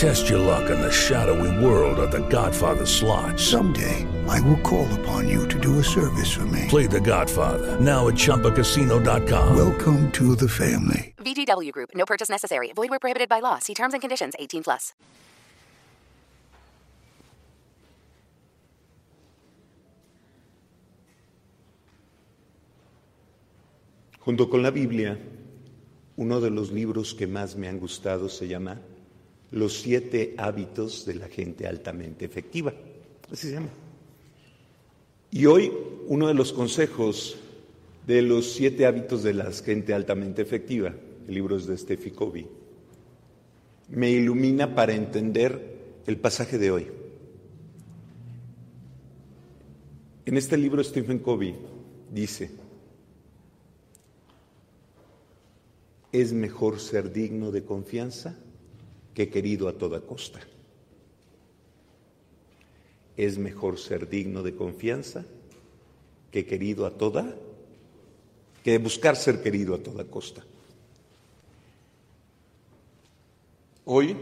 Test your luck in the shadowy world of The Godfather slot. Someday, I will call upon you to do a service for me. Play The Godfather now at ChumbaCasino.com. Welcome to the family. VGW Group. No purchase necessary. Void where prohibited by law. See terms and conditions. 18 plus. Junto con la Biblia, uno de los libros que más me han gustado se llama Los siete hábitos de la gente altamente efectiva. Así se llama. Y hoy uno de los consejos de los siete hábitos de la gente altamente efectiva, el libro es de Steffi Covey, me ilumina para entender el pasaje de hoy. En este libro Stephen Covey dice, es mejor ser digno de confianza que querido a toda costa. Es mejor ser digno de confianza que querido a toda, que buscar ser querido a toda costa. Hoy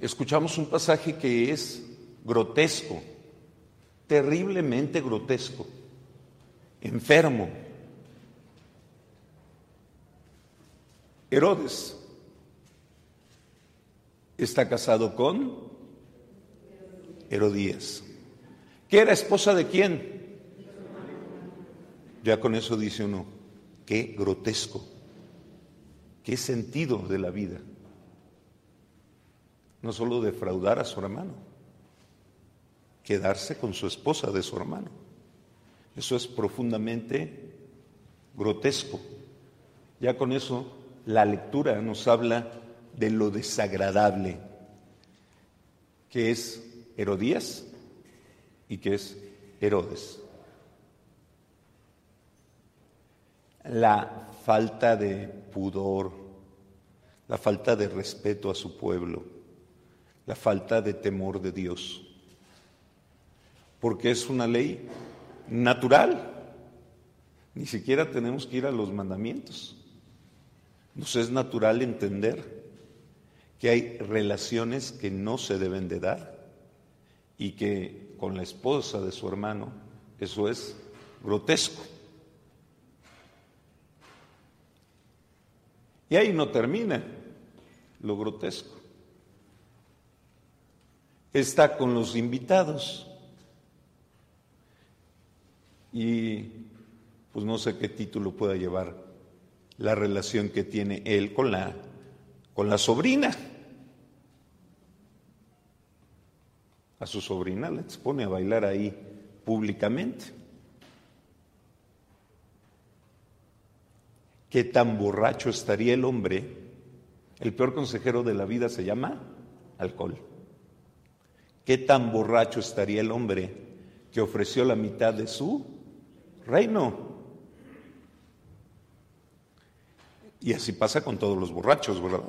escuchamos un pasaje que es grotesco, terriblemente grotesco, enfermo. Herodes está casado con Herodías, que era esposa de quién? Ya con eso dice uno, qué grotesco, qué sentido de la vida. No solo defraudar a su hermano, quedarse con su esposa de su hermano. Eso es profundamente grotesco. Ya con eso la lectura nos habla de lo desagradable que es Herodías y que es Herodes. La falta de pudor, la falta de respeto a su pueblo, la falta de temor de Dios, porque es una ley natural. Ni siquiera tenemos que ir a los mandamientos. Nos es natural entender que hay relaciones que no se deben de dar y que con la esposa de su hermano eso es grotesco. Y ahí no termina lo grotesco. Está con los invitados y pues no sé qué título pueda llevar la relación que tiene él con la, con la sobrina. A su sobrina le expone a bailar ahí públicamente. ¿Qué tan borracho estaría el hombre? El peor consejero de la vida se llama alcohol. ¿Qué tan borracho estaría el hombre que ofreció la mitad de su reino? Y así pasa con todos los borrachos, ¿verdad?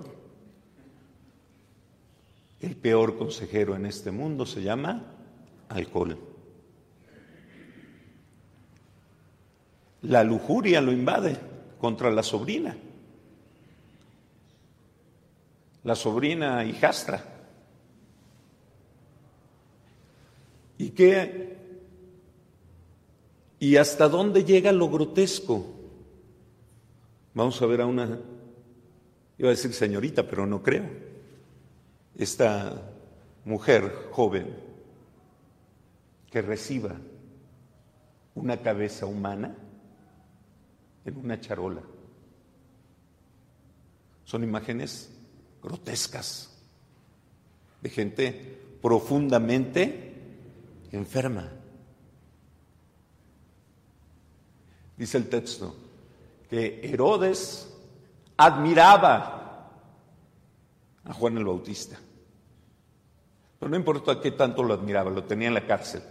El peor consejero en este mundo se llama alcohol. La lujuria lo invade contra la sobrina. La sobrina hijastra. ¿Y qué? ¿Y hasta dónde llega lo grotesco? Vamos a ver a una, iba a decir señorita, pero no creo. Esta mujer joven que reciba una cabeza humana en una charola. Son imágenes grotescas de gente profundamente enferma. Dice el texto que Herodes admiraba a Juan el Bautista. Pero no importa qué tanto lo admiraba, lo tenía en la cárcel.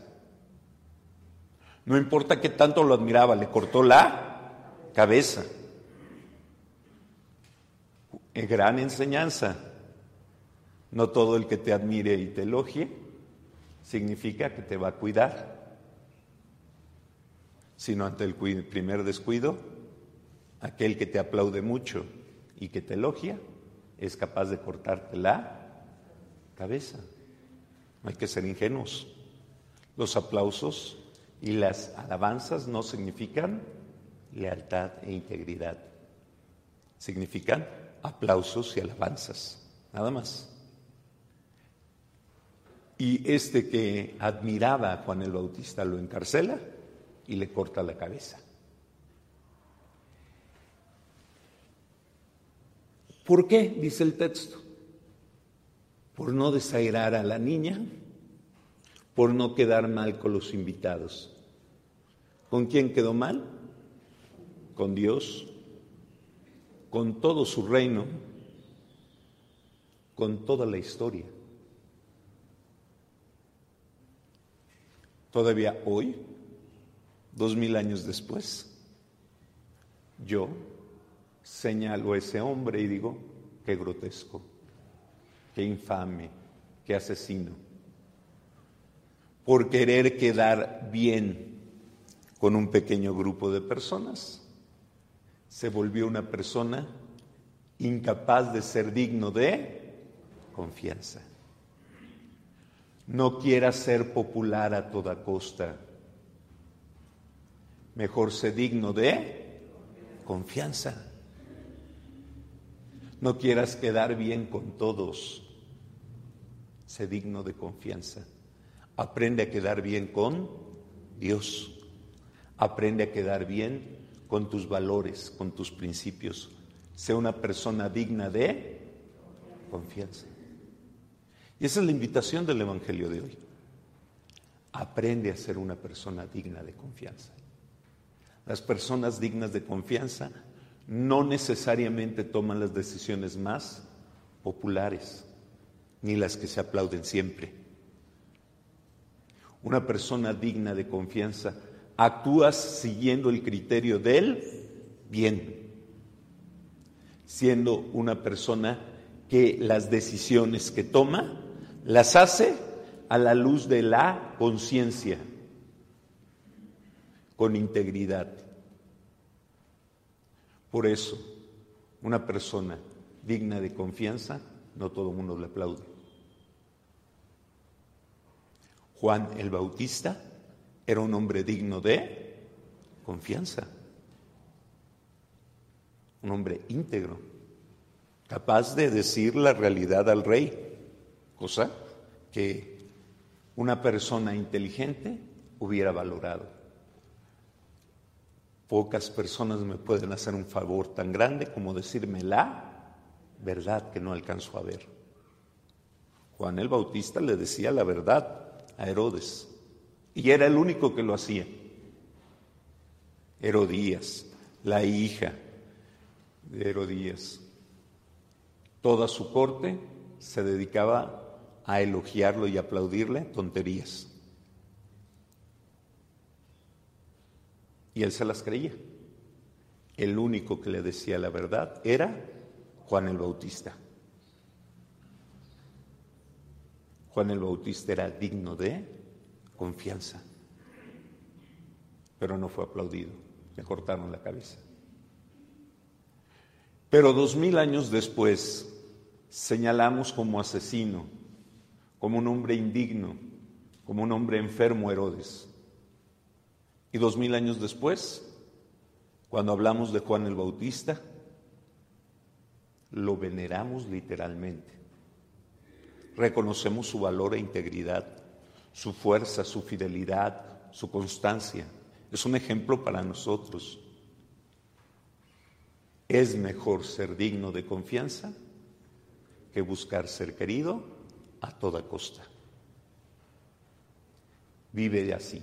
No importa qué tanto lo admiraba, le cortó la cabeza. En gran enseñanza. No todo el que te admire y te elogie significa que te va a cuidar, sino ante el primer descuido, aquel que te aplaude mucho y que te elogia es capaz de cortarte la cabeza. No hay que ser ingenuos. Los aplausos y las alabanzas no significan lealtad e integridad. Significan aplausos y alabanzas, nada más. Y este que admiraba a Juan el Bautista lo encarcela y le corta la cabeza. ¿Por qué? Dice el texto. Por no desairar a la niña, por no quedar mal con los invitados. ¿Con quién quedó mal? Con Dios, con todo su reino, con toda la historia. Todavía hoy, dos mil años después, yo señalo a ese hombre y digo, qué grotesco, qué infame, qué asesino, por querer quedar bien con un pequeño grupo de personas, se volvió una persona incapaz de ser digno de confianza. No quiera ser popular a toda costa. Mejor ser digno de confianza. No quieras quedar bien con todos. Sé digno de confianza. Aprende a quedar bien con Dios. Aprende a quedar bien con tus valores, con tus principios. Sé una persona digna de confianza. Y esa es la invitación del Evangelio de hoy. Aprende a ser una persona digna de confianza. Las personas dignas de confianza no necesariamente toman las decisiones más populares, ni las que se aplauden siempre. Una persona digna de confianza actúa siguiendo el criterio del bien, siendo una persona que las decisiones que toma las hace a la luz de la conciencia, con integridad. Por eso, una persona digna de confianza, no todo el mundo le aplaude. Juan el Bautista era un hombre digno de confianza, un hombre íntegro, capaz de decir la realidad al rey cosa que una persona inteligente hubiera valorado. Pocas personas me pueden hacer un favor tan grande como decirme la verdad que no alcanzo a ver. Juan el Bautista le decía la verdad a Herodes y era el único que lo hacía. Herodías, la hija de Herodías, toda su corte se dedicaba a elogiarlo y aplaudirle tonterías. Y él se las creía. El único que le decía la verdad era Juan el Bautista. Juan el Bautista era digno de confianza, pero no fue aplaudido, le cortaron la cabeza. Pero dos mil años después señalamos como asesino como un hombre indigno, como un hombre enfermo Herodes. Y dos mil años después, cuando hablamos de Juan el Bautista, lo veneramos literalmente. Reconocemos su valor e integridad, su fuerza, su fidelidad, su constancia. Es un ejemplo para nosotros. Es mejor ser digno de confianza que buscar ser querido a toda costa. Vive así,